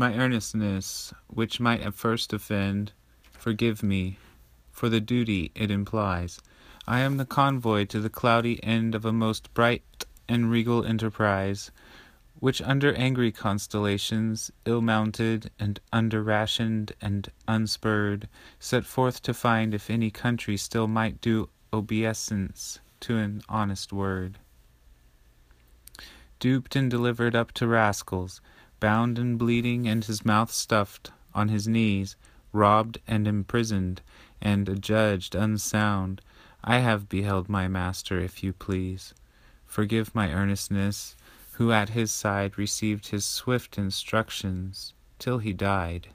my earnestness, which might at first offend, forgive me, for the duty it implies. I am the convoy to the cloudy end of a most bright and regal enterprise, which under angry constellations, ill mounted and under rationed and unspurred, set forth to find if any country still might do obeisance to an honest word. Duped and delivered up to rascals, bound and bleeding and his mouth stuffed, on his knees, robbed and imprisoned, and adjudged unsound, I have beheld my master, if you please. Forgive my earnestness, who at his side received his swift instructions till he died.